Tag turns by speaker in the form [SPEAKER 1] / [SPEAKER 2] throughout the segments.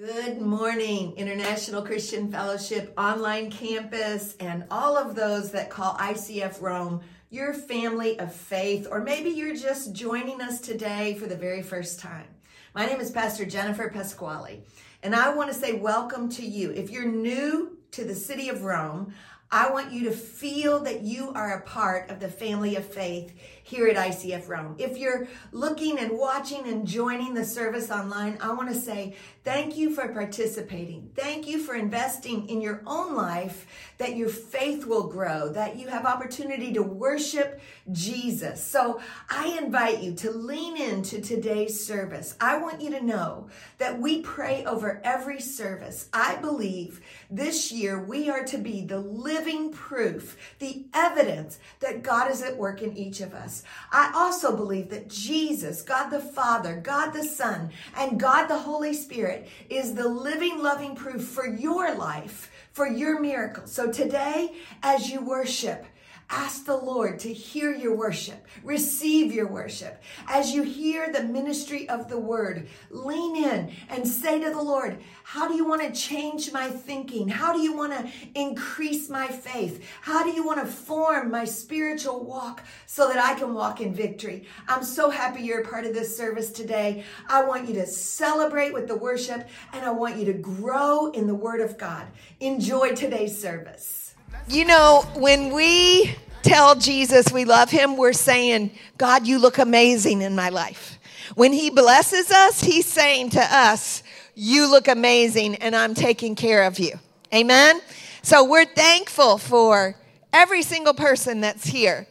[SPEAKER 1] Good morning, International Christian Fellowship online campus, and all of those that call ICF Rome your family of faith, or maybe you're just joining us today for the very first time. My name is Pastor Jennifer Pasquale, and I want to say welcome to you. If you're new to the city of Rome, I want you to feel that you are a part of the family of faith here at ICF Rome. If you're looking and watching and joining the service online, I want to say thank you for participating. Thank you for investing in your own life that your faith will grow, that you have opportunity to worship Jesus. So I invite you to lean into today's service. I want you to know that we pray over every service. I believe this year we are to be the living proof, the evidence that God is at work in each of us. I also believe that Jesus, God the Father, God the Son, and God the Holy Spirit is the living, loving proof for your life, for your miracle. So today, as you worship, Ask the Lord to hear your worship, receive your worship. As you hear the ministry of the word, lean in and say to the Lord, How do you want to change my thinking? How do you want to increase my faith? How do you want to form my spiritual walk so that I can walk in victory? I'm so happy you're a part of this service today. I want you to celebrate with the worship and I want you to grow in the word of God. Enjoy today's service. You know, when we tell Jesus we love him, we're saying, God, you look amazing in my life. When he blesses us, he's saying to us, You look amazing and I'm taking care of you. Amen? So we're thankful for every single person that's here.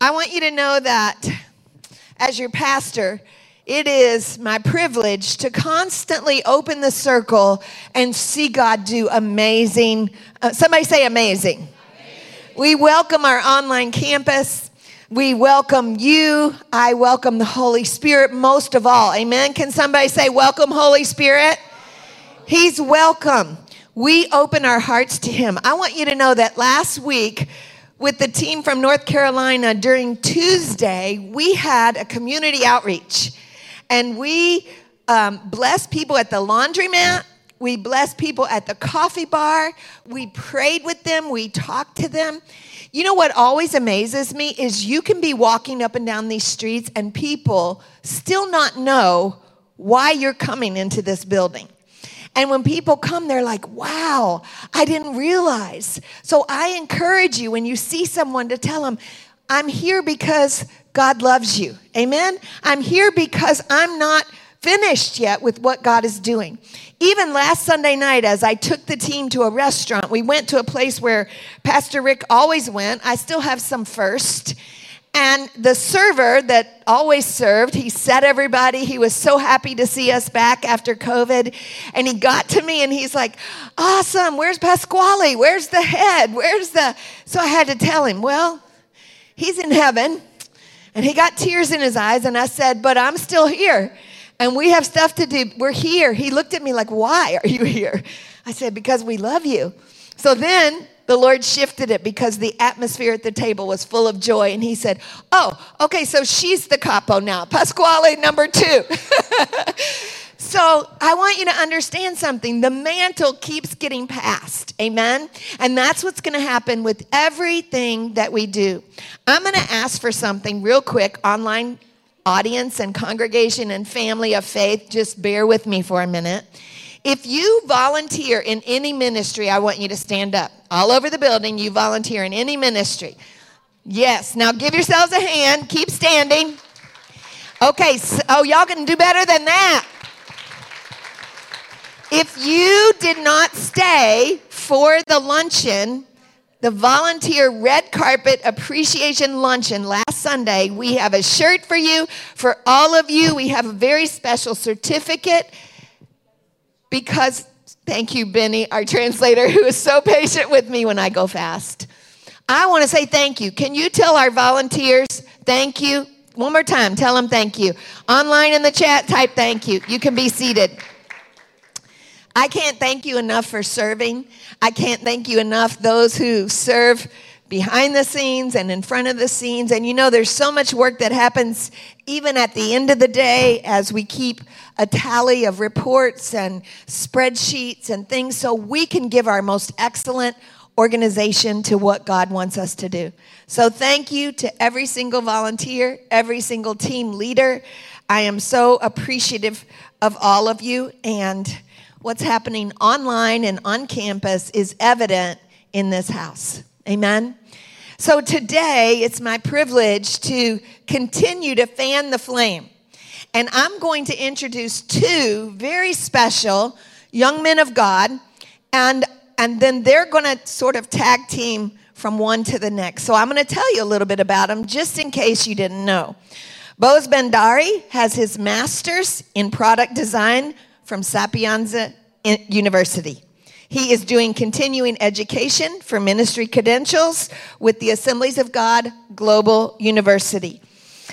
[SPEAKER 1] I want you to know that as your pastor, it is my privilege to constantly open the circle and see God do amazing. Uh, somebody say amazing. We welcome our online campus. We welcome you. I welcome the Holy Spirit most of all. Amen. Can somebody say, Welcome, Holy Spirit? He's welcome. We open our hearts to Him. I want you to know that last week, with the team from North Carolina during Tuesday, we had a community outreach and we um, blessed people at the laundromat. We blessed people at the coffee bar. We prayed with them. We talked to them. You know what always amazes me is you can be walking up and down these streets and people still not know why you're coming into this building. And when people come, they're like, wow, I didn't realize. So I encourage you when you see someone to tell them, I'm here because God loves you. Amen? I'm here because I'm not finished yet with what God is doing. Even last Sunday night, as I took the team to a restaurant, we went to a place where Pastor Rick always went. I still have some first. And the server that always served, he said everybody, he was so happy to see us back after COVID. And he got to me and he's like, Awesome, where's Pasquale? Where's the head? Where's the. So I had to tell him, Well, he's in heaven. And he got tears in his eyes. And I said, But I'm still here. And we have stuff to do. We're here. He looked at me like, Why are you here? I said, Because we love you. So then the Lord shifted it because the atmosphere at the table was full of joy. And he said, Oh, okay, so she's the capo now. Pasquale number two. So I want you to understand something. The mantle keeps getting passed. Amen. And that's what's going to happen with everything that we do. I'm going to ask for something real quick, online audience and congregation and family of faith. Just bear with me for a minute. If you volunteer in any ministry, I want you to stand up. All over the building, you volunteer in any ministry. Yes. Now give yourselves a hand. Keep standing. Okay. So, oh, y'all can do better than that. If you did not stay for the luncheon, the volunteer red carpet appreciation luncheon last Sunday, we have a shirt for you. For all of you, we have a very special certificate because, thank you, Benny, our translator, who is so patient with me when I go fast. I want to say thank you. Can you tell our volunteers thank you? One more time, tell them thank you. Online in the chat, type thank you. You can be seated. I can't thank you enough for serving. I can't thank you enough, those who serve behind the scenes and in front of the scenes. And you know, there's so much work that happens even at the end of the day as we keep a tally of reports and spreadsheets and things so we can give our most excellent organization to what God wants us to do. So thank you to every single volunteer, every single team leader. I am so appreciative of all of you and what's happening online and on campus is evident in this house. Amen. So today it's my privilege to continue to fan the flame. And I'm going to introduce two very special young men of God and and then they're going to sort of tag team from one to the next. So I'm going to tell you a little bit about them just in case you didn't know. Boaz Bhandari has his master's in product design from Sapienza University. He is doing continuing education for ministry credentials with the Assemblies of God Global University.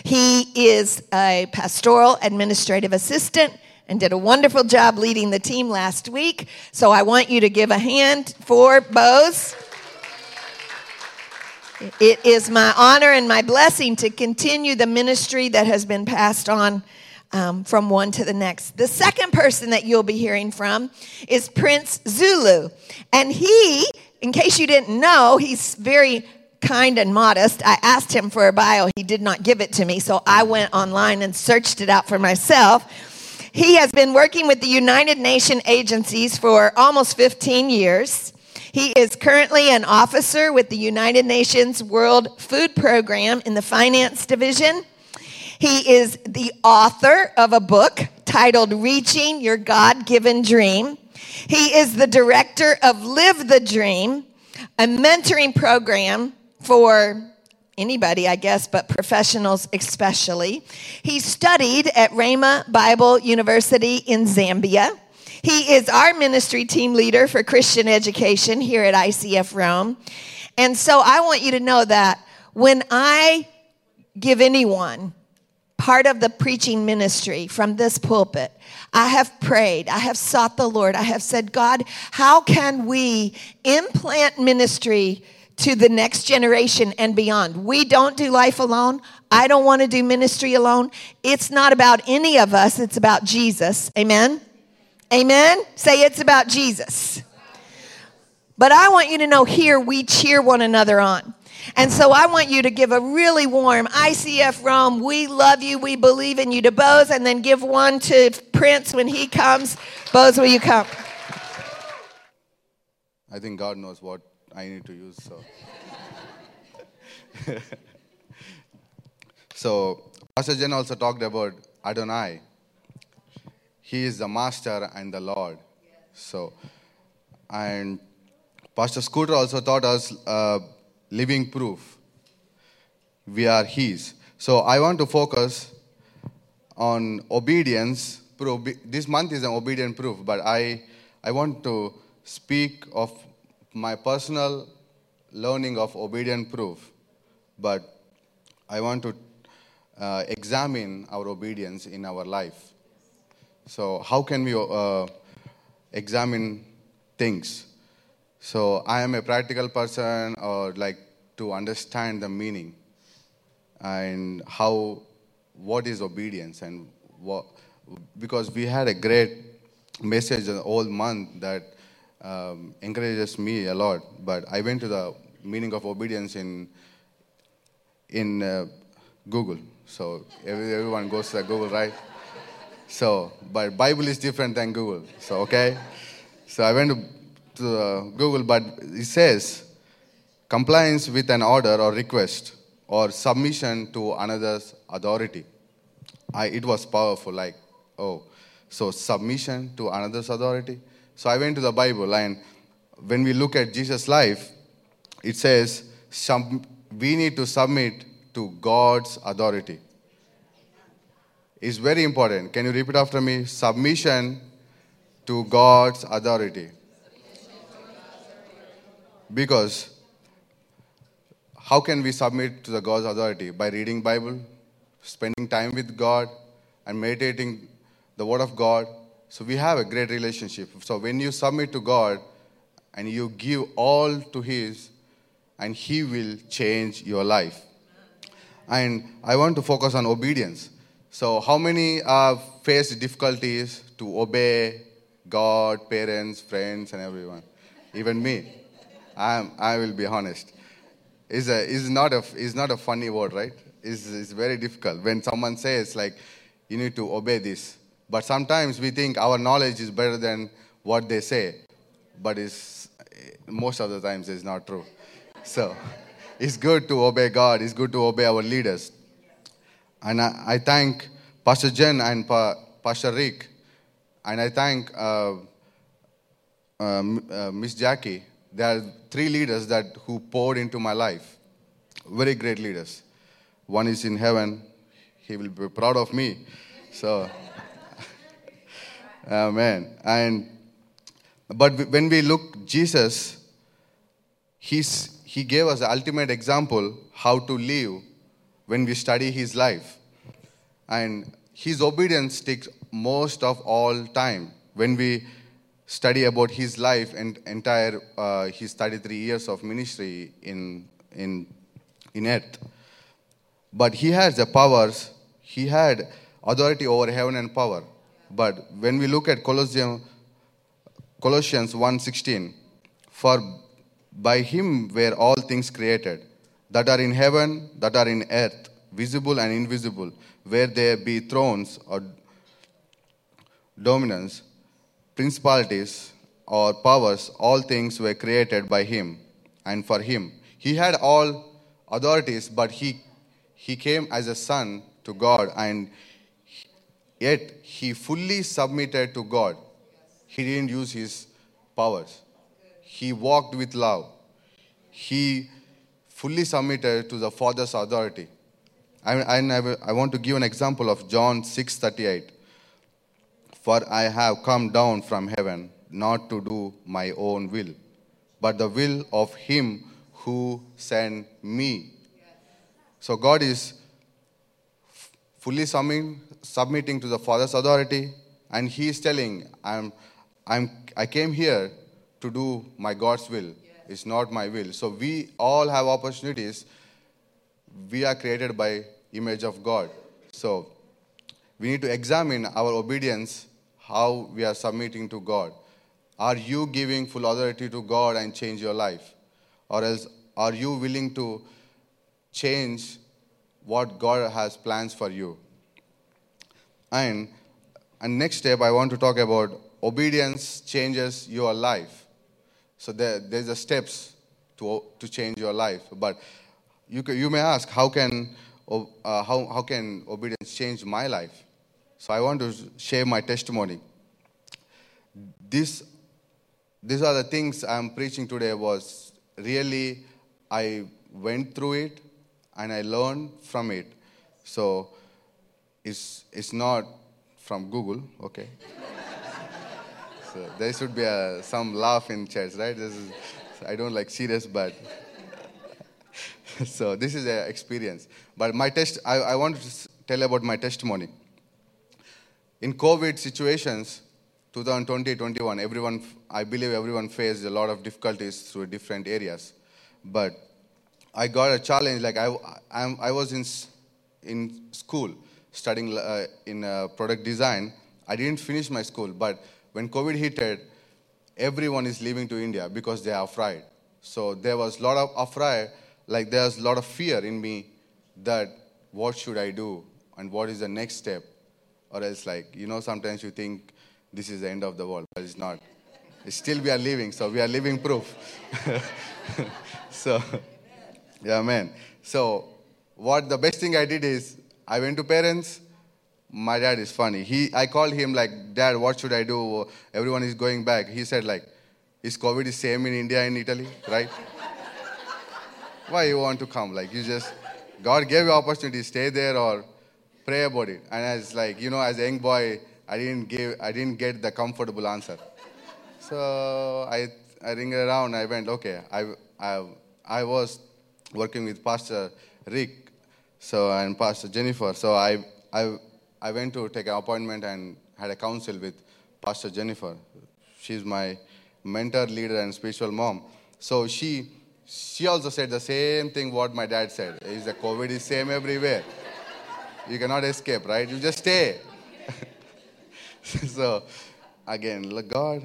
[SPEAKER 1] He is a pastoral administrative assistant and did a wonderful job leading the team last week. So I want you to give a hand for Bose. It is my honor and my blessing to continue the ministry that has been passed on um, from one to the next. The second person that you'll be hearing from is Prince Zulu. And he, in case you didn't know, he's very kind and modest. I asked him for a bio, he did not give it to me, so I went online and searched it out for myself. He has been working with the United Nations agencies for almost 15 years. He is currently an officer with the United Nations World Food Program in the finance division. He is the author of a book titled Reaching Your God Given Dream. He is the director of Live the Dream, a mentoring program for anybody, I guess, but professionals especially. He studied at Rhema Bible University in Zambia. He is our ministry team leader for Christian education here at ICF Rome. And so I want you to know that when I give anyone part of the preaching ministry from this pulpit, I have prayed, I have sought the Lord, I have said, God, how can we implant ministry to the next generation and beyond? We don't do life alone. I don't want to do ministry alone. It's not about any of us, it's about Jesus. Amen? Amen? Say it's about Jesus. But I want you to know here we cheer one another on. And so I want you to give a really warm ICF Rome, we love you, we believe in you to Boaz, and then give one to Prince when he comes. Boaz, will you come?
[SPEAKER 2] I think God knows what I need to use, so. so, Pastor Jen also talked about Adonai. He is the master and the Lord. So, and Pastor Scooter also taught us uh, living proof. We are His. So I want to focus on obedience. This month is an obedient proof, but I, I want to speak of my personal learning of obedient proof. But I want to uh, examine our obedience in our life. So, how can we uh, examine things? So I am a practical person or like to understand the meaning and how what is obedience and what because we had a great message all month that um, encourages me a lot but i went to the meaning of obedience in in uh, google. So everyone goes to google right? So but bible is different than google. So okay? So i went to to uh, Google, but it says compliance with an order or request or submission to another's authority. I, it was powerful, like, oh, so submission to another's authority. So I went to the Bible, and when we look at Jesus' life, it says we need to submit to God's authority. It's very important. Can you repeat after me? Submission to God's authority. Because how can we submit to the God's authority? By reading Bible, spending time with God, and meditating the Word of God. So we have a great relationship. So when you submit to God and you give all to His, and He will change your life. And I want to focus on obedience. So, how many have faced difficulties to obey God, parents, friends, and everyone? Even me. I'm, I will be honest. It's, a, it's, not a, it's not a funny word, right? It's, it's very difficult. When someone says, like, you need to obey this. But sometimes we think our knowledge is better than what they say. But it's, most of the times it's not true. So it's good to obey God. It's good to obey our leaders. And I, I thank Pastor Jen and pa, Pastor Rick. And I thank uh, uh, uh, Miss Jackie. There are three leaders that who poured into my life. Very great leaders. One is in heaven. He will be proud of me. So, Amen. And but when we look Jesus, he's, he gave us the ultimate example how to live when we study his life. And his obedience takes most of all time. When we study about his life and entire uh, his 33 years of ministry in, in, in earth. But he has the powers, he had authority over heaven and power. But when we look at Colossians, Colossians 1:16, for by him were all things created, that are in heaven, that are in earth, visible and invisible, where there be thrones or dominance, principalities or powers, all things were created by him and for him. He had all authorities, but he, he came as a son to God and Yet he fully submitted to God. He didn't use his powers. He walked with love. He fully submitted to the Father's authority. And I want to give an example of John 6:38. For I have come down from heaven not to do my own will, but the will of him who sent me. So God is fully submitting to the Father's authority, and He is telling, I'm, I'm, I came here to do my God's will. It's not my will. So we all have opportunities. We are created by image of God. So we need to examine our obedience, how we are submitting to God. Are you giving full authority to God and change your life? Or else are you willing to change what God has plans for you. And, and next step, I want to talk about obedience changes your life. So there, there's the steps to, to change your life. But you, you may ask, how can, uh, how, how can obedience change my life? So I want to share my testimony. This, these are the things I'm preaching today was really, I went through it and I learned from it. So it's, it's not from Google, okay? so there should be a, some laugh in church, right? This is, I don't like serious, but so this is an experience. But my test, I, I want to tell about my testimony. In COVID situations, 2020, 21, everyone, I believe everyone faced a lot of difficulties through different areas. But I got a challenge. Like I, I, I was in in school studying uh, in uh, product design. I didn't finish my school, but when COVID hit, everyone is leaving to India because they are afraid. So there was a lot of afraid. Like there's a lot of fear in me that what should I do and what is the next step, or else like you know sometimes you think this is the end of the world, but it's not. Still we are living, so we are living proof. so. Yeah, man. So, what the best thing I did is I went to parents. My dad is funny. He, I called him like, Dad, what should I do? Everyone is going back. He said like, is COVID the same in India and Italy, right? Why you want to come? Like you just, God gave you opportunity, stay there or pray about it. And as like, you know, as a young boy, I didn't give, I didn't get the comfortable answer. So I, I ring around. I went, okay. I, I, I was working with Pastor Rick so, and Pastor Jennifer. So I, I, I went to take an appointment and had a council with Pastor Jennifer. She's my mentor, leader, and spiritual mom. So she, she also said the same thing what my dad said. Is the COVID is same everywhere. You cannot escape, right? You just stay. so again, look, God,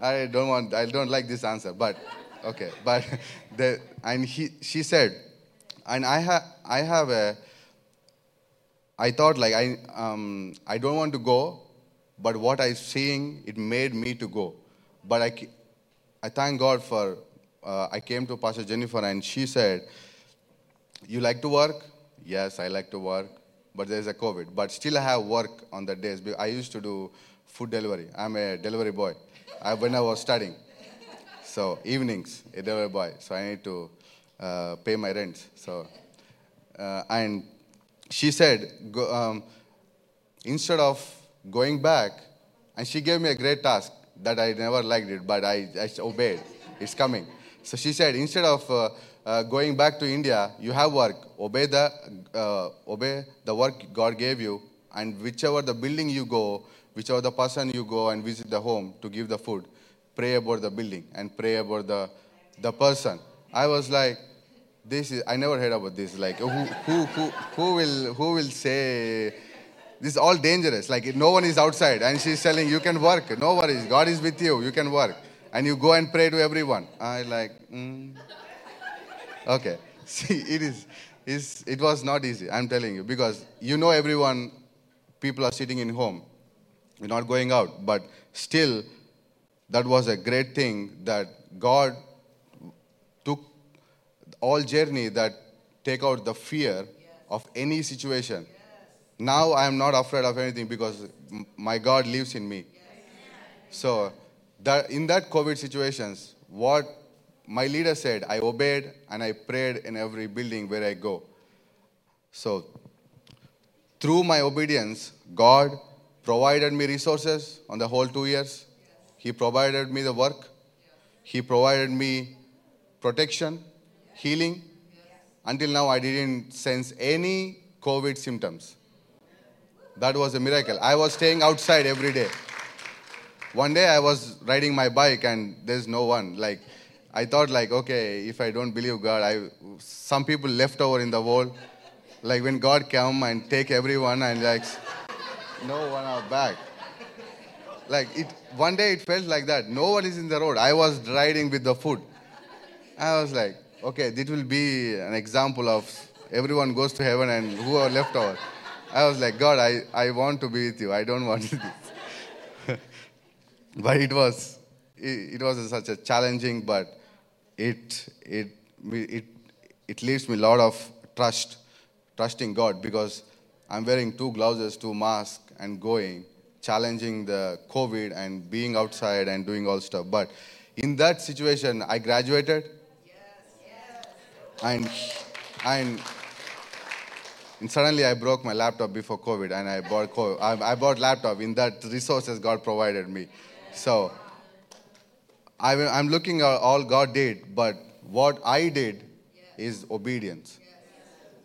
[SPEAKER 2] I don't want, I don't like this answer, but okay. But the, and he, she said, and I have, I have a, I thought like I, um, I don't want to go, but what I'm seeing, it made me to go. But I, I thank God for, uh, I came to Pastor Jennifer and she said, you like to work? Yes, I like to work, but there's a COVID. But still I have work on the days. I used to do food delivery. I'm a delivery boy I, when I was studying. So evenings, a delivery boy. So I need to uh, pay my rent. So, uh, and she said, go, um, instead of going back, and she gave me a great task that I never liked it, but I, I obeyed. It's coming. So she said, instead of uh, uh, going back to India, you have work. Obey the, uh, obey the work God gave you, and whichever the building you go, whichever the person you go and visit the home to give the food, pray about the building and pray about the, the person. I was like, this is, I never heard about this. Like, who, who, who, who, will, who will say, this is all dangerous. Like, no one is outside and she's telling, you can work. No worries. God is with you. You can work. And you go and pray to everyone. I like, mm. Okay. See, it is, is, it was not easy. I'm telling you because you know everyone, people are sitting in home. You're not going out. But still, that was a great thing that God took all journey that take out the fear of any situation. Now I am not afraid of anything because my God lives in me. So that in that COVID situations, what my leader said, I obeyed and I prayed in every building where I go. So through my obedience, God provided me resources on the whole two years. He provided me the work. He provided me protection, healing. Until now, I didn't sense any COVID symptoms. That was a miracle. I was staying outside every day. One day I was riding my bike and there's no one. Like, I thought like, okay, if I don't believe God, I some people left over in the world. Like when God come and take everyone and like no one are back. Like it, one day it felt like that. No one is in the road. I was riding with the food. I was like, okay, this will be an example of everyone goes to heaven and who are left over. I was like, God, I, I want to be with you. I don't want this. but it was, it, it was such a challenging, but it, it, it, it leaves me a lot of trust, trusting God because I'm wearing two gloves, two masks, and going, challenging the COVID and being outside and doing all stuff. But in that situation, I graduated. Yes, yes. And, and, and suddenly I broke my laptop before COVID and I bought, I, I bought laptop. In that resources God provided me. So I, I'm looking at all God did, but what I did is obedience.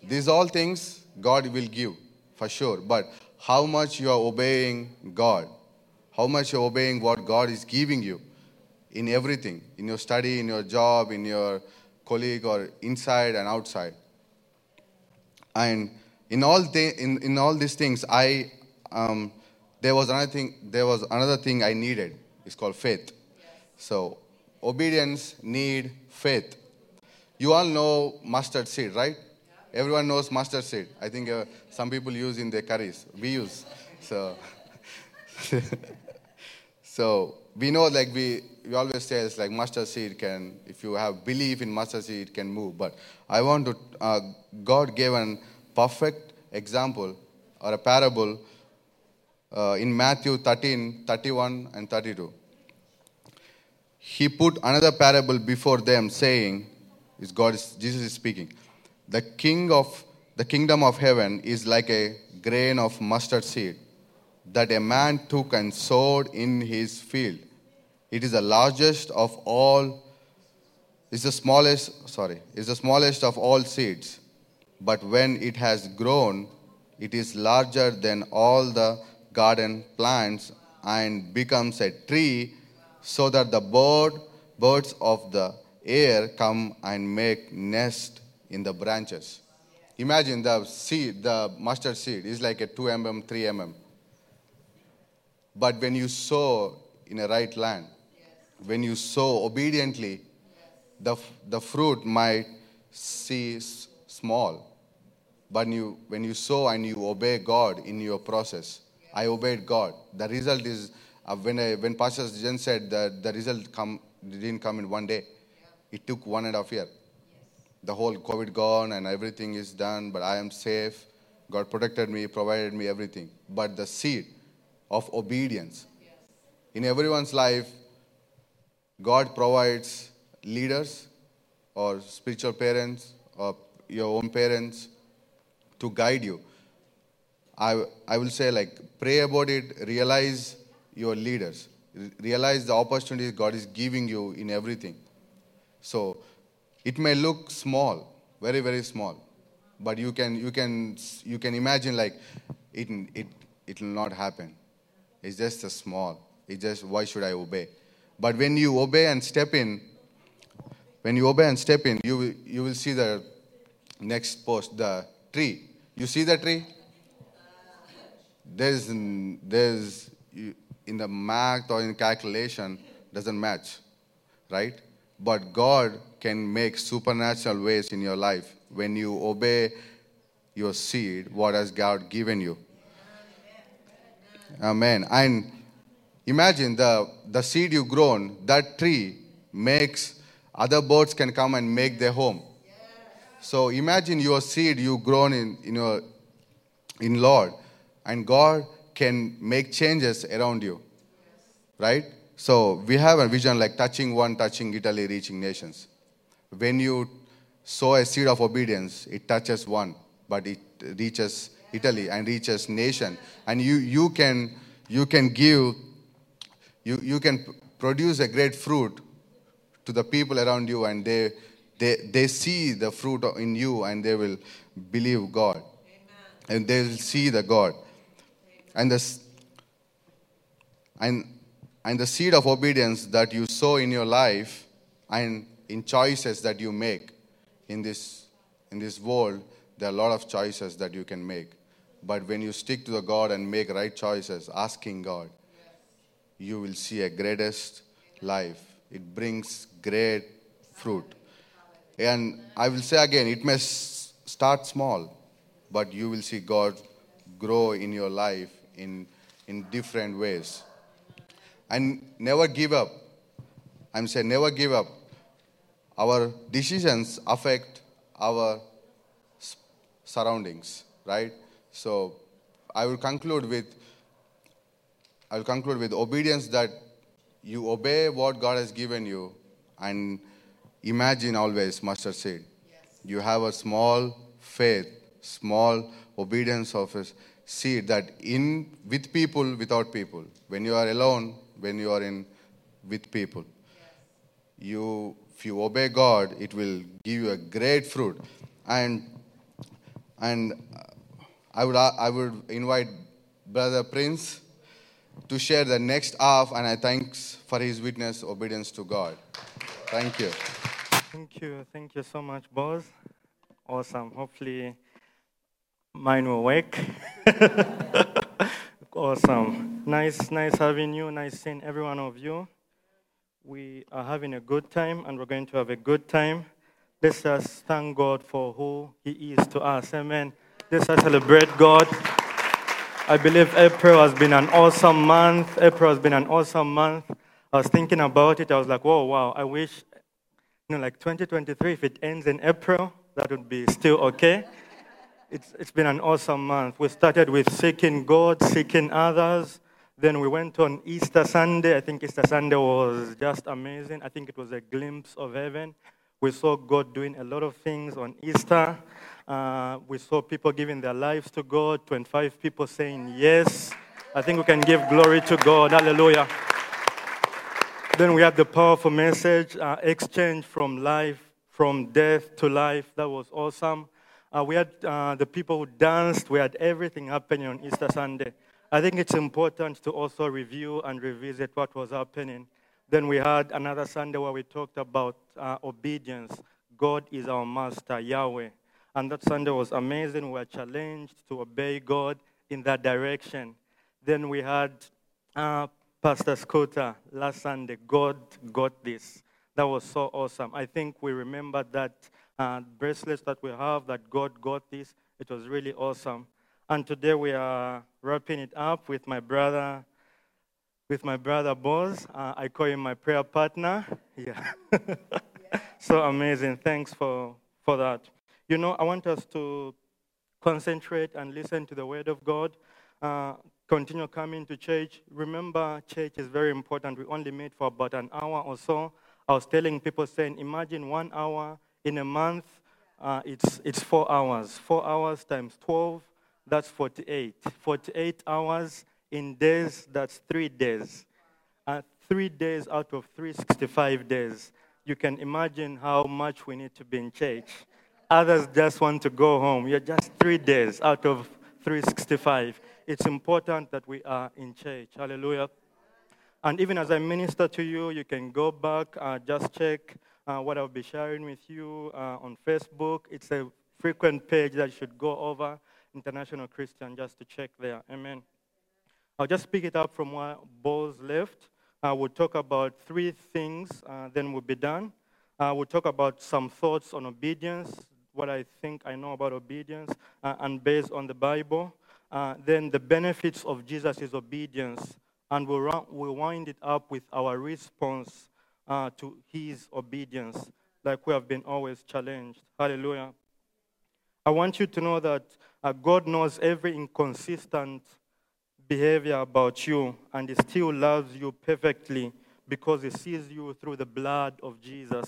[SPEAKER 2] These all things God will give for sure. But how much you are obeying God, how much you're obeying what God is giving you in everything, in your study, in your job, in your colleague, or inside and outside. And in all, the, in, in all these things, I, um, there, was another thing, there was another thing I needed. It's called faith. So, obedience need faith. You all know mustard seed, right? Everyone knows mustard seed. I think uh, some people use in their curries. We use. So, so we know like we, we always say it's like mustard seed can, if you have belief in mustard seed, it can move. But I want to, uh, God gave an perfect example or a parable uh, in Matthew 13, 31 and 32. He put another parable before them saying, is God, Jesus is speaking. The king of the kingdom of heaven is like a grain of mustard seed that a man took and sowed in his field. It is the largest of all is the smallest sorry, is the smallest of all seeds. But when it has grown, it is larger than all the garden plants and becomes a tree so that the bird birds of the air come and make nest in the branches. Imagine the seed, the mustard seed is like a 2 mm, 3 mm. But when you sow in a right land, when you sow obediently, the, the fruit might see small. But you, when you sow and you obey God in your process, I obeyed God. The result is uh, when, I, when Pastor Jen said that the result come, didn't come in one day, it took one and a half year. The whole COVID gone and everything is done, but I am safe. God protected me, provided me everything. But the seed of obedience in everyone's life, God provides leaders or spiritual parents or your own parents to guide you. I, I will say, like, pray about it, realize your leaders, realize the opportunities God is giving you in everything. So, it may look small, very, very small, but you can, you can, you can imagine, like, it, it, it will not happen. It's just a small. It's just, why should I obey? But when you obey and step in, when you obey and step in, you will, you will see the next post, the tree. You see the tree? There's, there's in the math or in calculation doesn't match, right? But God can make supernatural ways in your life when you obey your seed, what has God given you. Amen. And imagine the, the seed you've grown, that tree makes other birds can come and make their home. So imagine your seed you've grown in, in, your, in Lord, and God can make changes around you. Right? So we have a vision like touching one, touching Italy, reaching nations. When you sow a seed of obedience, it touches one, but it reaches Italy and reaches nation. And you, you, can, you can give, you, you can produce a great fruit to the people around you and they, they, they see the fruit in you and they will believe God. Amen. And they will see the God. And the, and, and the seed of obedience that you sow in your life and in choices that you make in this, in this world, there are a lot of choices that you can make. But when you stick to the God and make right choices, asking God, you will see a greatest life. It brings great fruit. And I will say again, it may start small, but you will see God grow in your life in, in different ways. And never give up. I'm saying never give up. Our decisions affect our surroundings, right? So I will conclude with I will conclude with obedience that you obey what God has given you and imagine always mustard seed. Yes. You have a small faith, small obedience of a seed that in with people, without people. When you are alone, when you are in with people, yes. you if you obey God, it will give you a great fruit. And and uh, I would, uh, I would invite Brother Prince to share the next half, and I thanks for his witness, obedience to God. Thank you.
[SPEAKER 3] Thank you. Thank you so much, boss. Awesome. Hopefully, mine will work. awesome. Nice, nice having you. Nice seeing every one of you. We are having a good time, and we're going to have a good time. Let's just thank God for who He is to us. Amen. Let's celebrate God. I believe April has been an awesome month. April has been an awesome month. I was thinking about it. I was like, whoa, wow. I wish, you know, like 2023, if it ends in April, that would be still okay. It's, it's been an awesome month. We started with seeking God, seeking others. Then we went on Easter Sunday. I think Easter Sunday was just amazing. I think it was a glimpse of heaven. We saw God doing a lot of things on Easter. Uh, we saw people giving their lives to God, 25 people saying yes. I think we can give glory to God. Hallelujah. Then we had the powerful message uh, exchange from life, from death to life. That was awesome. Uh, we had uh, the people who danced. We had everything happening on Easter Sunday. I think it's important to also review and revisit what was happening Then we had another Sunday where we talked about uh, obedience. God is our master, Yahweh. And that Sunday was amazing. We were challenged to obey God in that direction. Then we had uh, Pastor Scooter last Sunday. God got this. That was so awesome. I think we remembered that uh, bracelets that we have that God got this. It was really awesome. And today we are wrapping it up with my brother, with my brother Boz. Uh, I call him my prayer partner. Yeah. so amazing. Thanks for, for that. You know, I want us to concentrate and listen to the word of God. Uh, continue coming to church. Remember, church is very important. We only meet for about an hour or so. I was telling people, saying, imagine one hour in a month, uh, it's, it's four hours. Four hours times 12, that's 48. 48 hours in days, that's three days. Uh, three days out of 365 days. You can imagine how much we need to be in church. Others just want to go home. You're just three days out of 365. It's important that we are in church. Hallelujah. And even as I minister to you, you can go back, uh, just check uh, what I'll be sharing with you uh, on Facebook. It's a frequent page that you should go over, International Christian, just to check there. Amen. I'll just pick it up from where Boz left. Uh, we'll talk about three things, uh, then we'll be done. Uh, we'll talk about some thoughts on obedience, what I think I know about obedience, and based on the Bible. Then the benefits of Jesus' obedience, and run, we'll wind it up with our response uh, to his obedience, like we have been always challenged. Hallelujah. I want you to know that uh, God knows every inconsistent behavior about you, and He still loves you perfectly because He sees you through the blood of Jesus.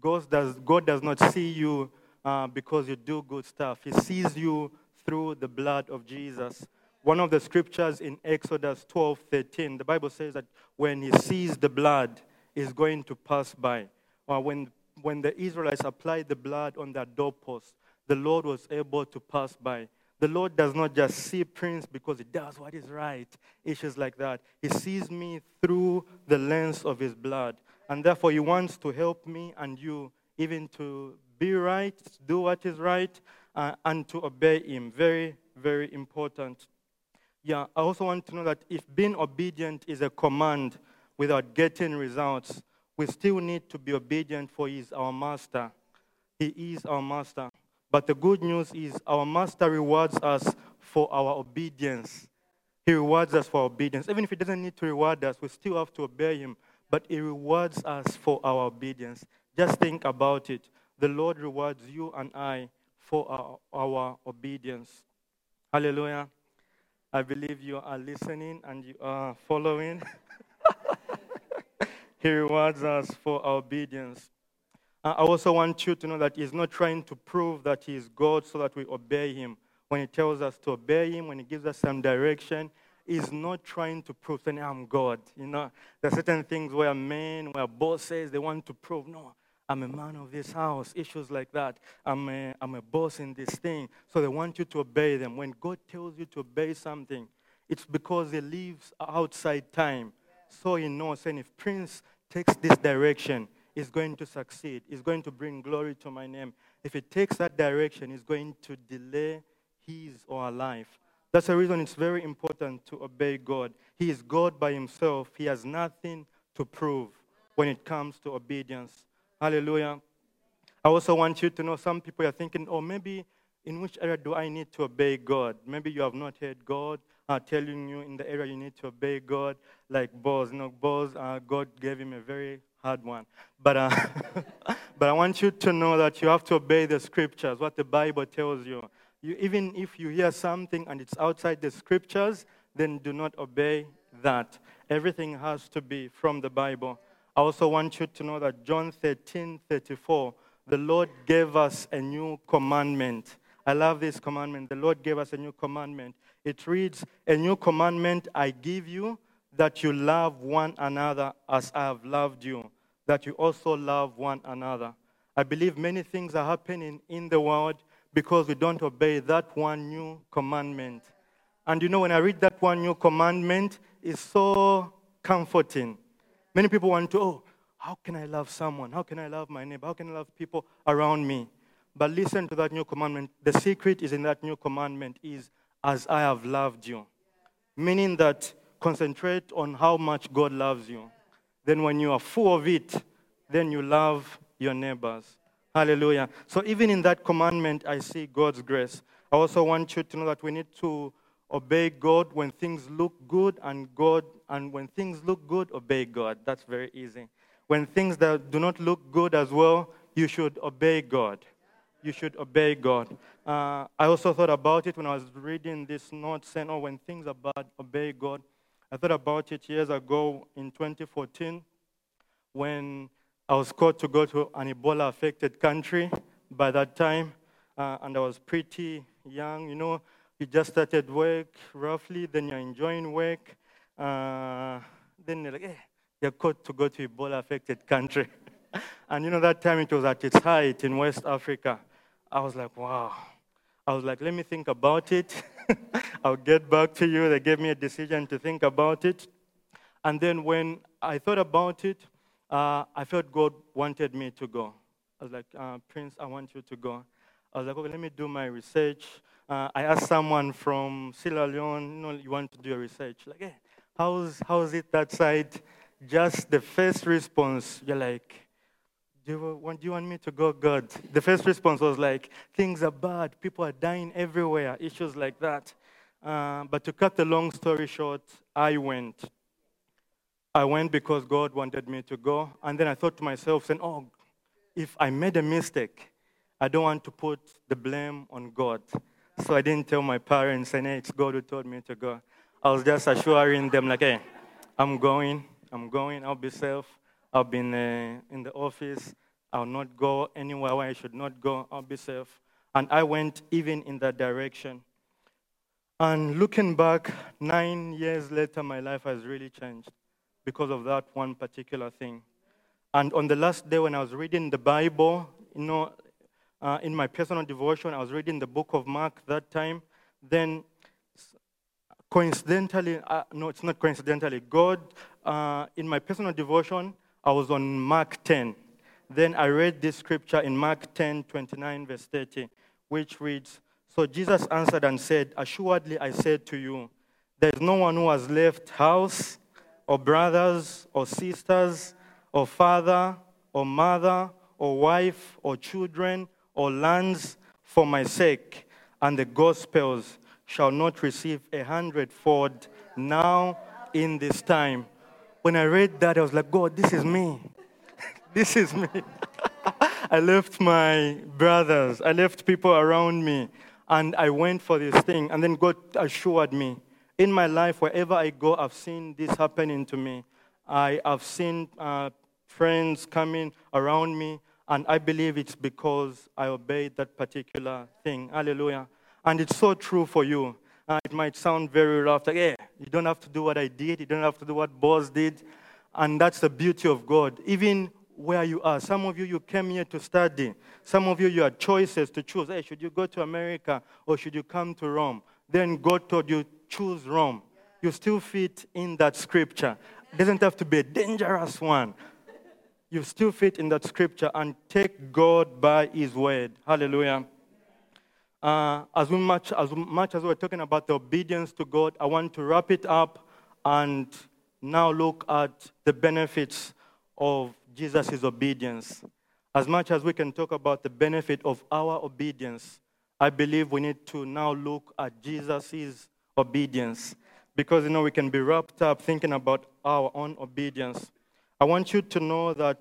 [SPEAKER 3] God does, God does not see you uh, because you do good stuff, He sees you through the blood of Jesus. One of the scriptures in Exodus 12 13, the Bible says that when He sees the blood, is going to pass by. Or when, when the Israelites applied the blood on their doorpost, the Lord was able to pass by. The Lord does not just see Prince because he does what is right, issues like that. He sees me through the lens of his blood. And therefore, he wants to help me and you even to be right, do what is right, uh, and to obey him. Very, very important. Yeah, I also want to know that if being obedient is a command without getting results, we still need to be obedient for he is our master. He is our master. But the good news is our master rewards us for our obedience. He rewards us for obedience. Even if he doesn't need to reward us, we still have to obey him. But he rewards us for our obedience. Just think about it. The Lord rewards you and I for our, our obedience. Hallelujah. I believe you are listening and you are following. he rewards us for our obedience. I also want you to know that He's not trying to prove that He is God so that we obey Him. When He tells us to obey Him, when He gives us some direction, He's not trying to prove that I'm God. You know, there are certain things where men, where bosses, they want to prove, no, I'm a man of this house, issues like that. I'm a, I'm a boss in this thing. So they want you to obey them. When God tells you to obey something, it's because He lives outside time. So He knows, and if Prince takes this direction, is going to succeed, is going to bring glory to my name. If he takes that direction, it's going to delay his or her life. That's the reason it's very important to obey God. He is God by himself. He has nothing to prove when it comes to obedience. Hallelujah. I also want you to know some people are thinking, oh, maybe in which area do I need to obey God? Maybe you have not heard God uh, telling you in the area you need to obey God, like Boz. You know, uh, God gave him a very hard one. But, uh, but I want you to know that you have to obey the scriptures, what the Bible tells you. you. Even if you hear something and it's outside the scriptures, then do not obey that. Everything has to be from the Bible. I also want you to know that John 13 34, the Lord gave us a new commandment. I love this commandment. The Lord gave us a new commandment. It reads, A new commandment I give you that you love one another as I have loved you, that you also love one another. I believe many things are happening in the world because we don't obey that one new commandment. And you know, when I read that one new commandment, it's so comforting. Many people want to, oh, how can I love someone? How can I love my neighbor? How can I love people around me? But listen to that new commandment. The secret is in that new commandment is as I have loved you. Meaning that concentrate on how much God loves you. Then when you are full of it, then you love your neighbors. Hallelujah. So even in that commandment, I see God's grace. I also want you to know that we need to obey God when things look good and God and when things look good, obey God. That's very easy. When things that do not look good as well, you should obey God. You should obey God. Uh, I also thought about it when I was reading this note saying, oh, when things are bad, obey God. I thought about it years ago in 2014 when I was called to go to an Ebola affected country by that time, uh, and I was pretty young. You know, you just started work roughly, then you're enjoying work. Uh, then you're like, hey, you're called to go to a Ebola affected country. and you know, that time it was at its height in West Africa. I was like, wow. I was like, let me think about it. I'll get back to you. They gave me a decision to think about it. And then when I thought about it, uh, I felt God wanted me to go. I was like, uh, Prince, I want you to go. I was like, okay, let me do my research. Uh, I asked someone from Sierra Leone, you know, you want to do a research. Like, hey, how's, how's it that side? Just the first response, you're like, do you, want, do you want me to go, God? The first response was like, things are bad, people are dying everywhere, issues like that. Uh, but to cut the long story short, I went. I went because God wanted me to go. And then I thought to myself, saying, oh, if I made a mistake, I don't want to put the blame on God. So I didn't tell my parents, and hey, it's God who told me to go. I was just assuring them, like, hey, I'm going, I'm going, I'll be safe. I'll be in, uh, in the office. I'll not go anywhere where I should not go. I'll be safe. And I went even in that direction. And looking back, nine years later, my life has really changed because of that one particular thing. And on the last day when I was reading the Bible, you know, uh, in my personal devotion, I was reading the book of Mark that time. Then, coincidentally, uh, no, it's not coincidentally, God, uh, in my personal devotion, I was on Mark 10. Then I read this scripture in Mark 10, 29, verse 30, which reads, so Jesus answered and said, Assuredly I said to you, there is no one who has left house, or brothers, or sisters, or father, or mother, or wife, or children, or lands for my sake, and the gospels shall not receive a hundredfold now in this time. When I read that, I was like, God, this is me. this is me. I left my brothers, I left people around me and I went for this thing. And then God assured me. In my life, wherever I go, I've seen this happening to me. I have seen uh, friends coming around me, and I believe it's because I obeyed that particular thing. Hallelujah. And it's so true for you. Uh, it might sound very rough, like, hey, you don't have to do what I did, you don't have to do what Bose did. And that's the beauty of God. Even where you are. Some of you, you came here to study. Some of you, you had choices to choose. Hey, should you go to America or should you come to Rome? Then God told you, choose Rome. You still fit in that scripture. It doesn't have to be a dangerous one. You still fit in that scripture and take God by His word. Hallelujah. Uh, as, we much, as much as we're talking about the obedience to God, I want to wrap it up and now look at the benefits of Jesus' obedience. As much as we can talk about the benefit of our obedience, I believe we need to now look at Jesus' obedience. Because, you know, we can be wrapped up thinking about our own obedience. I want you to know that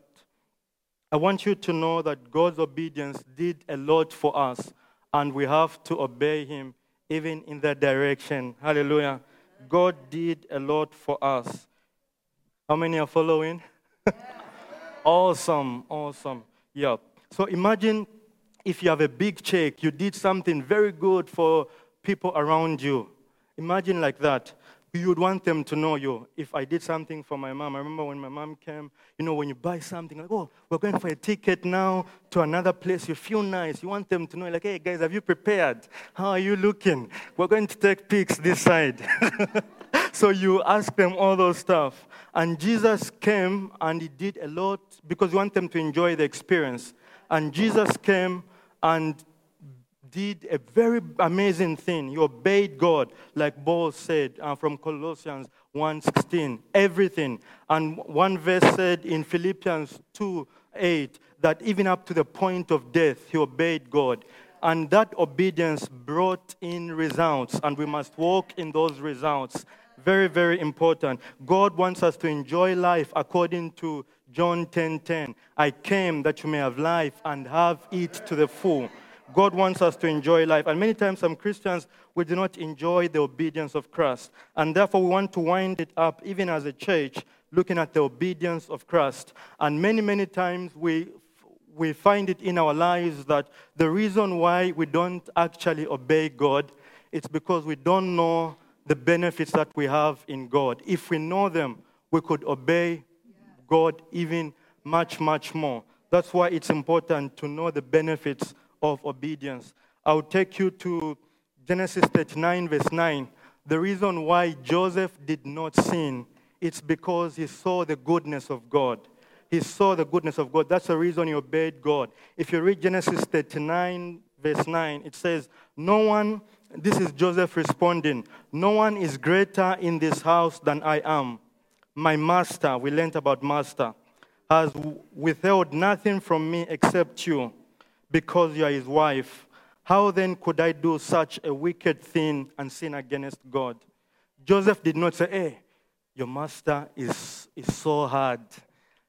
[SPEAKER 3] I want you to know that God's obedience did a lot for us, and we have to obey Him even in that direction. Hallelujah. God did a lot for us. How many are following? Awesome, awesome. Yeah. So imagine if you have a big check, you did something very good for people around you. Imagine like that. You would want them to know you. If I did something for my mom, I remember when my mom came, you know, when you buy something, like, oh, we're going for a ticket now to another place, you feel nice. You want them to know, like, hey, guys, have you prepared? How are you looking? We're going to take pics this side. so you ask them all those stuff. And Jesus came and he did a lot because he wanted them to enjoy the experience. And Jesus came and did a very amazing thing. He obeyed God, like Paul said uh, from Colossians 1.16, everything. And one verse said in Philippians 2, 8, that even up to the point of death, he obeyed God. And that obedience brought in results, and we must walk in those results. Very, very important. God wants us to enjoy life according to John 10:10. 10, 10. I came that you may have life and have it to the full. God wants us to enjoy life. And many times, some Christians, we do not enjoy the obedience of Christ. And therefore, we want to wind it up, even as a church, looking at the obedience of Christ. And many, many times, we, we find it in our lives that the reason why we don't actually obey God it's because we don't know the benefits that we have in God. If we know them, we could obey God even much, much more. That's why it's important to know the benefits of obedience. I'll take you to Genesis 39, verse 9. The reason why Joseph did not sin, it's because he saw the goodness of God. He saw the goodness of God. That's the reason he obeyed God. If you read Genesis 39, verse 9, it says, No one, this is Joseph responding, no one is greater in this house than I am. My master, we learned about master, has withheld nothing from me except you because you are his wife. How then could I do such a wicked thing and sin against God? Joseph did not say, Hey, your master is, is so hard.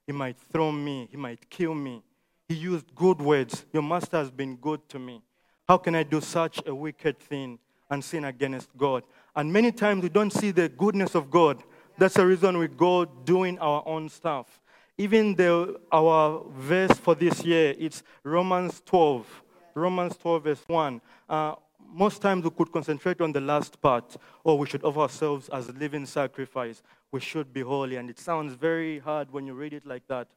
[SPEAKER 3] He might throw me, he might kill me. He used good words. Your master has been good to me. How can I do such a wicked thing and sin against God? And many times we don't see the goodness of God. That's the reason we go doing our own stuff. Even the, our verse for this year, it's Romans 12. Romans 12, verse 1. Uh, most times we could concentrate on the last part, or we should offer ourselves as a living sacrifice. We should be holy. And it sounds very hard when you read it like that.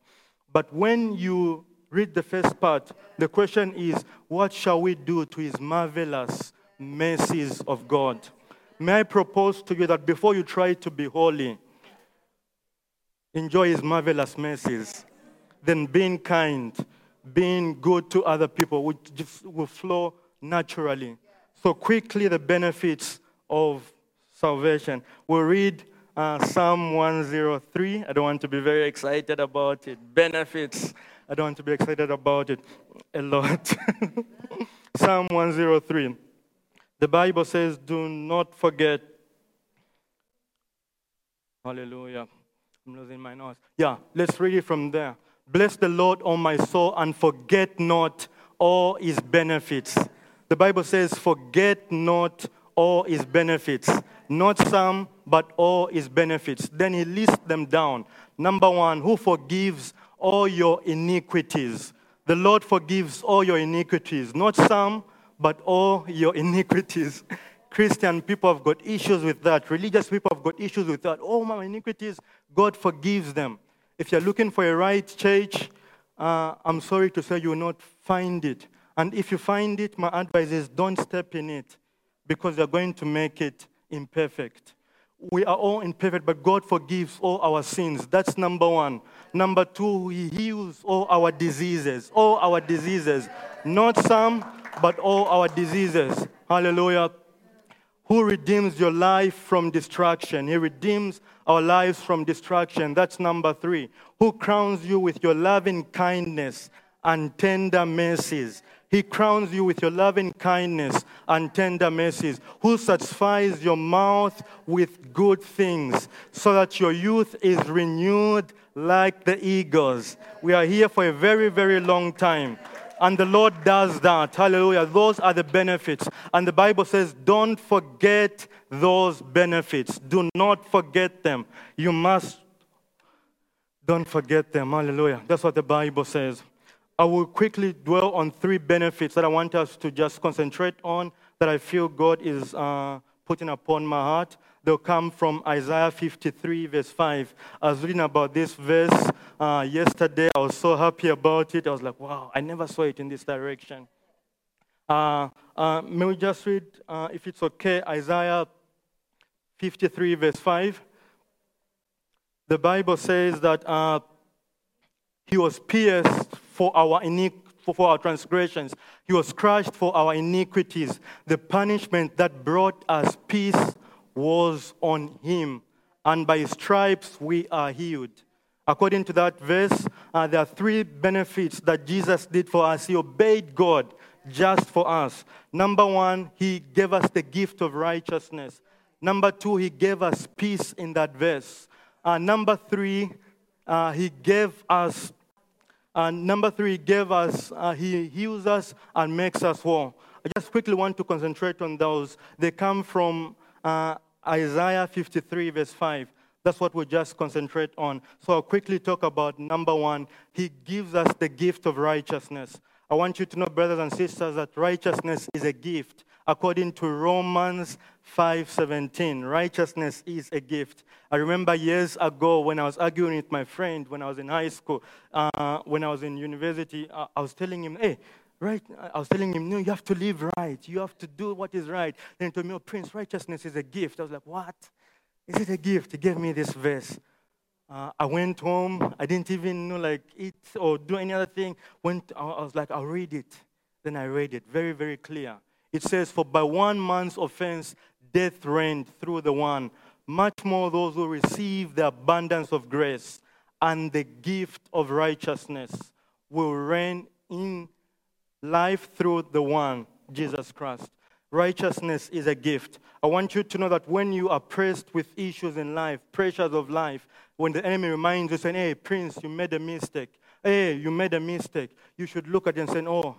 [SPEAKER 3] But when you read the first part, the question is, what shall we do to his marvelous mercies of God? May I propose to you that before you try to be holy, enjoy His marvelous mercies, then being kind, being good to other people will, just, will flow naturally. So, quickly, the benefits of salvation. We'll read uh, Psalm 103. I don't want to be very excited about it. Benefits. I don't want to be excited about it a lot. Psalm 103. The Bible says, Do not forget. Hallelujah. I'm losing my nose. Yeah, let's read it from there. Bless the Lord, O my soul, and forget not all his benefits. The Bible says, forget not all his benefits. Not some, but all his benefits. Then he lists them down. Number one, who forgives all your iniquities. The Lord forgives all your iniquities. Not some, but all your iniquities. Christian people have got issues with that. Religious people have got issues with that. Oh, my iniquities, God forgives them. If you're looking for a right church, uh, I'm sorry to say you will not find it. And if you find it, my advice is don't step in it because you're going to make it imperfect. We are all imperfect, but God forgives all our sins. That's number one. Number two, He heals all our diseases. All our diseases. Not some, but all our diseases. Hallelujah who redeems your life from destruction. He redeems our lives from destruction. That's number three. Who crowns you with your loving kindness and tender mercies. He crowns you with your loving kindness and tender mercies. Who satisfies your mouth with good things so that your youth is renewed like the eagles. We are here for a very, very long time. And the Lord does that. Hallelujah. Those are the benefits. And the Bible says, don't forget those benefits. Do not forget them. You must don't forget them. Hallelujah. That's what the Bible says. I will quickly dwell on three benefits that I want us to just concentrate on that I feel God is uh, putting upon my heart. They'll come from Isaiah 53, verse 5. I was reading about this verse uh, yesterday. I was so happy about it. I was like, wow, I never saw it in this direction. Uh, uh, may we just read, uh, if it's okay, Isaiah 53, verse 5. the Bible says that uh, he was pierced for our iniquity for our transgressions. He was crushed for our iniquities. The punishment that brought us peace was on him, and by stripes we are healed. According to that verse, uh, there are three benefits that Jesus did for us. He obeyed God just for us. Number one, he gave us the gift of righteousness. Number two, he gave us peace in that verse. Uh, number three, uh, he gave us and number three, gave us, uh, he heals us and makes us whole. I just quickly want to concentrate on those. They come from uh, Isaiah 53, verse 5. That's what we just concentrate on. So I'll quickly talk about number one. He gives us the gift of righteousness. I want you to know, brothers and sisters, that righteousness is a gift. According to Romans 5:17, righteousness is a gift. I remember years ago when I was arguing with my friend when I was in high school, uh, when I was in university, I was telling him, "Hey, right?" I was telling him, "No, you have to live right. You have to do what is right." Then he told me, "Oh, Prince, righteousness is a gift." I was like, "What? Is it a gift?" He gave me this verse. Uh, I went home. I didn't even know like eat or do any other thing. Went. I was like, "I'll read it." Then I read it. Very, very clear. It says, "For by one man's offense, death reigned through the one. Much more those who receive the abundance of grace and the gift of righteousness will reign in life through the one, Jesus Christ. Righteousness is a gift. I want you to know that when you are pressed with issues in life, pressures of life, when the enemy reminds you, saying, Hey, Prince, you made a mistake. Hey, you made a mistake. You should look at it and say, Oh,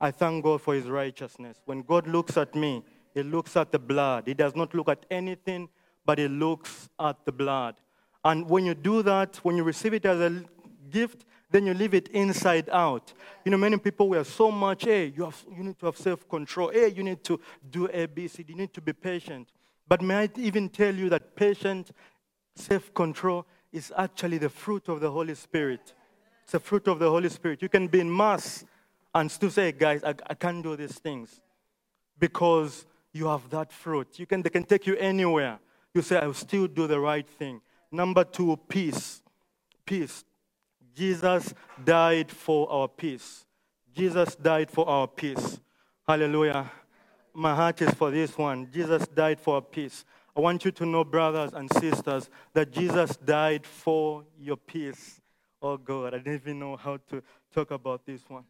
[SPEAKER 3] I thank God for his righteousness. When God looks at me, he looks at the blood. He does not look at anything, but he looks at the blood. And when you do that, when you receive it as a gift, then you leave it inside out. You know, many people were so much, hey, you, have, you need to have self control. Hey, you need to do A, B, C. You need to be patient. But may I even tell you that patient, self control is actually the fruit of the Holy Spirit. It's the fruit of the Holy Spirit. You can be in mass and still say, guys, I, I can't do these things because you have that fruit. You can, they can take you anywhere. You say, I will still do the right thing. Number two, peace. Peace. Jesus died for our peace. Jesus died for our peace. Hallelujah. My heart is for this one. Jesus died for our peace. I want you to know, brothers and sisters, that Jesus died for your peace. Oh God, I didn't even know how to talk about this one.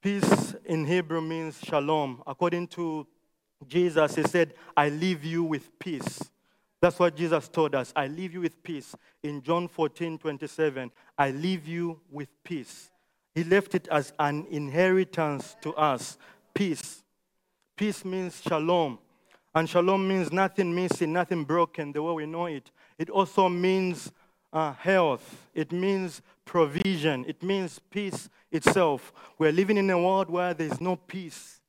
[SPEAKER 3] Peace in Hebrew means shalom. According to Jesus, he said, I leave you with peace. That's what Jesus told us. I leave you with peace. In John 14, 27, I leave you with peace. He left it as an inheritance to us. Peace. Peace means shalom. And shalom means nothing missing, nothing broken, the way we know it. It also means uh, health. It means provision. It means peace itself. We're living in a world where there's no peace,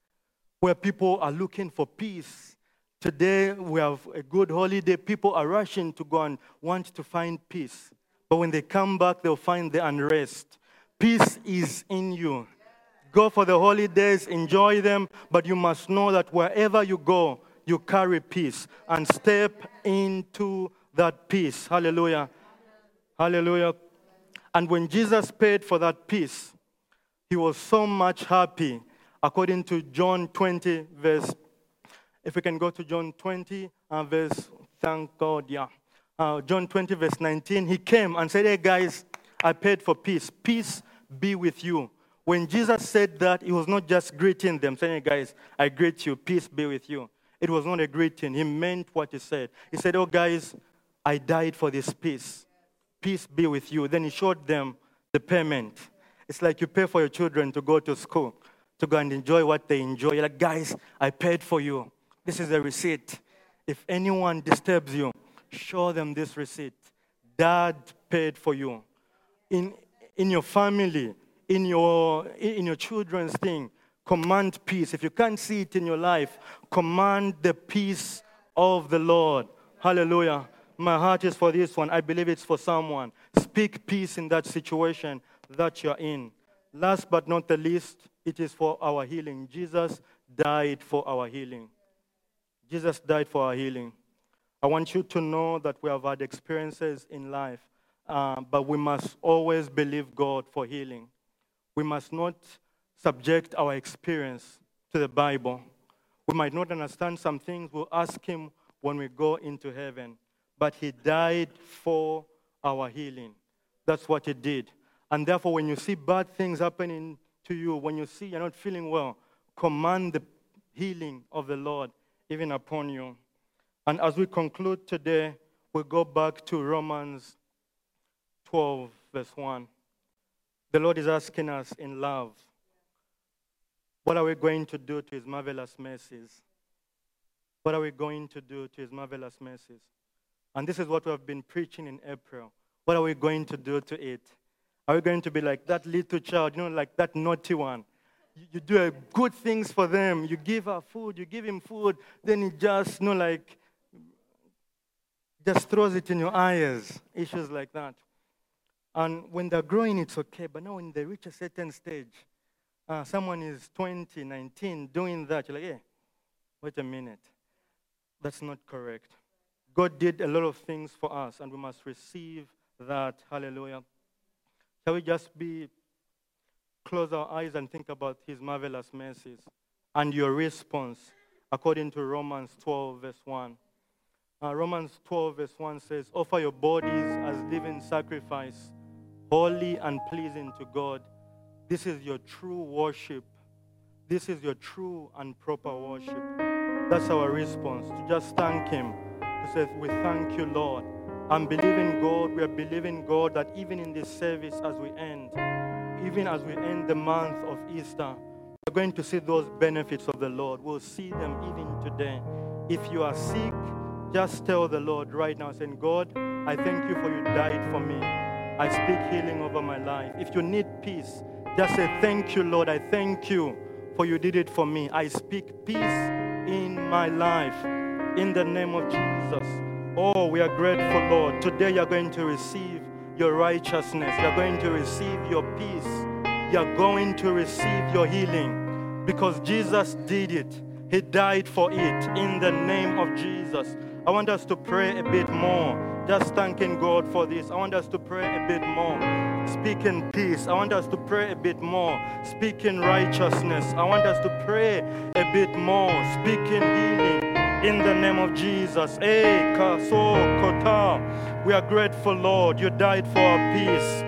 [SPEAKER 3] where people are looking for peace. Today, we have a good holiday. People are rushing to go and want to find peace. But when they come back, they'll find the unrest. Peace is in you. Go for the holidays, enjoy them, but you must know that wherever you go, you carry peace and step into that peace. Hallelujah. Hallelujah. And when Jesus paid for that peace, he was so much happy. According to John 20, verse, if we can go to John 20, uh, verse, thank God, yeah. Uh, John 20, verse 19, he came and said, Hey guys, I paid for peace. Peace be with you. When Jesus said that, he was not just greeting them, saying, Hey guys, I greet you, peace be with you. It was not a greeting. He meant what he said. He said, Oh guys, I died for this peace. Peace be with you. Then he showed them the payment. It's like you pay for your children to go to school, to go and enjoy what they enjoy. You're like, guys, I paid for you. This is a receipt. If anyone disturbs you, show them this receipt. Dad paid for you. In, in your family, in your, in your children's thing, command peace. If you can't see it in your life, command the peace of the Lord. Hallelujah. My heart is for this one. I believe it's for someone. Speak peace in that situation that you're in. Last but not the least, it is for our healing. Jesus died for our healing. Jesus died for our healing. I want you to know that we have had experiences in life, uh, but we must always believe God for healing. We must not subject our experience to the Bible. We might not understand some things, we'll ask Him when we go into heaven. But He died for our healing. That's what He did. And therefore, when you see bad things happening to you, when you see you're not feeling well, command the healing of the Lord even upon you. And as we conclude today, we go back to Romans 12, verse 1. The Lord is asking us in love, what are we going to do to his marvelous mercies? What are we going to do to his marvelous mercies? And this is what we have been preaching in April. What are we going to do to it? Are we going to be like that little child, you know, like that naughty one? You, do good things for them. You give her food, you give him food, then he just, you know, like, just throws it in your eyes. Issues like that. And when they're growing, it's okay. But now when they reach a certain stage, uh, someone is 20, 19, doing that, you're like, hey, wait a minute. That's not correct. God did a lot of things for us, and we must receive that. Hallelujah. Shall we just be close our eyes and think about his marvelous mercies and your response according to Romans 12, verse 1. Uh, Romans 12, verse 1 says, Offer your bodies as living sacrifice, holy and pleasing to God. This is your true worship. This is your true and proper worship. That's our response to just thank Him. To say, We thank you, Lord. I'm believing God. We are believing God that even in this service, as we end, even as we end the month of Easter, we're going to see those benefits of the Lord. We'll see them even today. If you are sick, just tell the Lord right now, saying, God, I thank you for you died for me. I speak healing over my life. If you need peace, just say, Thank you, Lord. I thank you for you did it for me. I speak peace in my life in the name of Jesus. Oh, we are grateful, Lord. Today you're going to receive your righteousness, you're going to receive your peace, you're going to receive your healing because Jesus did it. He died for it in the name of Jesus. I want us to pray a bit more. Just thanking God for this. I want us to pray a bit more. Speaking peace. I want us to pray a bit more. Speaking righteousness. I want us to pray a bit more. Speaking healing in the name of Jesus. Eh, kota. We are grateful, Lord. You died for our peace.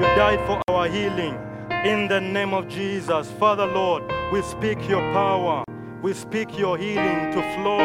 [SPEAKER 3] You died for our healing. In the name of Jesus. Father, Lord, we speak your power. We speak your healing to flow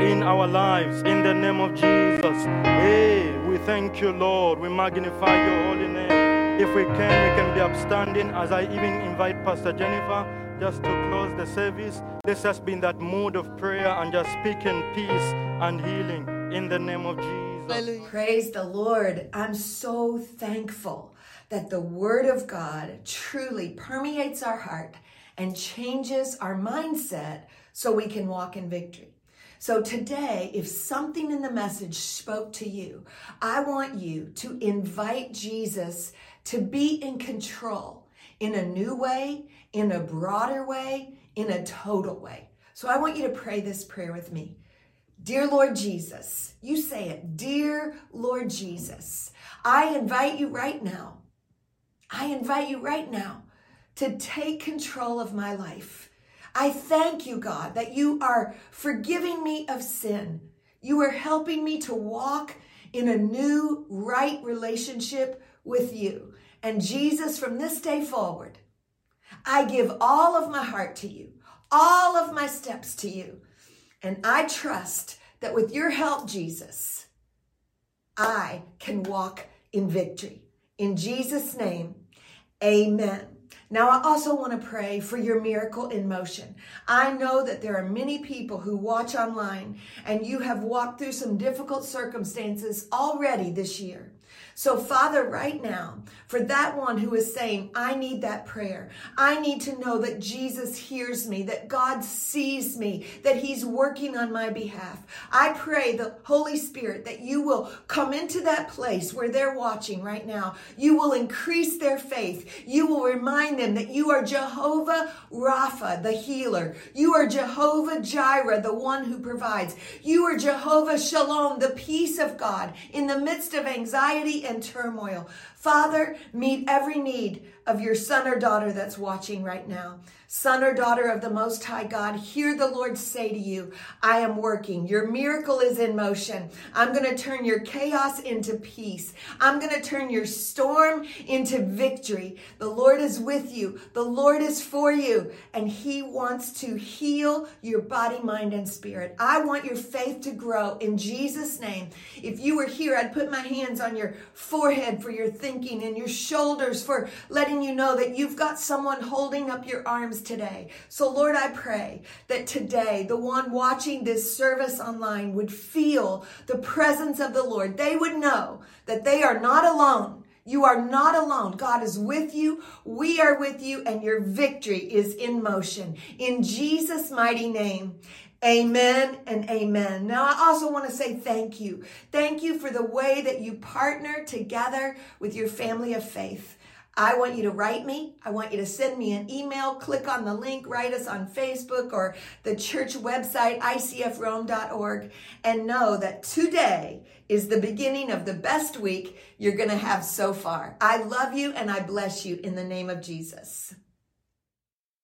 [SPEAKER 3] in our lives in the name of Jesus. Hey, we thank you, Lord. We magnify your holy name. If we can, we can be upstanding as I even invite Pastor Jennifer just to close the service. Let's just be in that mood of prayer and just speaking peace and healing in the name of Jesus.
[SPEAKER 1] Praise the Lord. I'm so thankful that the Word of God truly permeates our heart and changes our mindset so we can walk in victory. So today, if something in the message spoke to you, I want you to invite Jesus to be in control in a new way, in a broader way, in a total way. So I want you to pray this prayer with me. Dear Lord Jesus, you say it. Dear Lord Jesus, I invite you right now. I invite you right now to take control of my life. I thank you, God, that you are forgiving me of sin. You are helping me to walk in a new, right relationship with you. And Jesus, from this day forward, I give all of my heart to you, all of my steps to you. And I trust that with your help, Jesus, I can walk in victory. In Jesus' name, amen. Now, I also want to pray for your miracle in motion. I know that there are many people who watch online and you have walked through some difficult circumstances already this year. So, Father, right now, for that one who is saying, I need that prayer, I need to know that Jesus hears me, that God sees me, that He's working on my behalf. I pray the Holy Spirit that you will come into that place where they're watching right now. You will increase their faith. You will remind them that you are Jehovah Rapha, the healer. You are Jehovah Jireh, the one who provides. You are Jehovah Shalom, the peace of God in the midst of anxiety and turmoil. Father, meet every need of your son or daughter that's watching right now. Son or daughter of the Most High God, hear the Lord say to you, I am working. Your miracle is in motion. I'm going to turn your chaos into peace. I'm going to turn your storm into victory. The Lord is with you. The Lord is for you. And He wants to heal your body, mind, and spirit. I want your faith to grow in Jesus' name. If you were here, I'd put my hands on your forehead for your thinking and your shoulders for letting you know that you've got someone holding up your arms today. So, Lord, I pray that today the one watching this service online would feel the presence of the Lord. They would know that they are not alone. You are not alone. God is with you. We are with you, and your victory is in motion. In Jesus' mighty name. Amen and amen. Now, I also want to say thank you. Thank you for the way that you partner together with your family of faith. I want you to write me. I want you to send me an email. Click on the link, write us on Facebook or the church website, icfrome.org, and know that today is the beginning of the best week you're going to have so far. I love you and I bless you in the name of Jesus.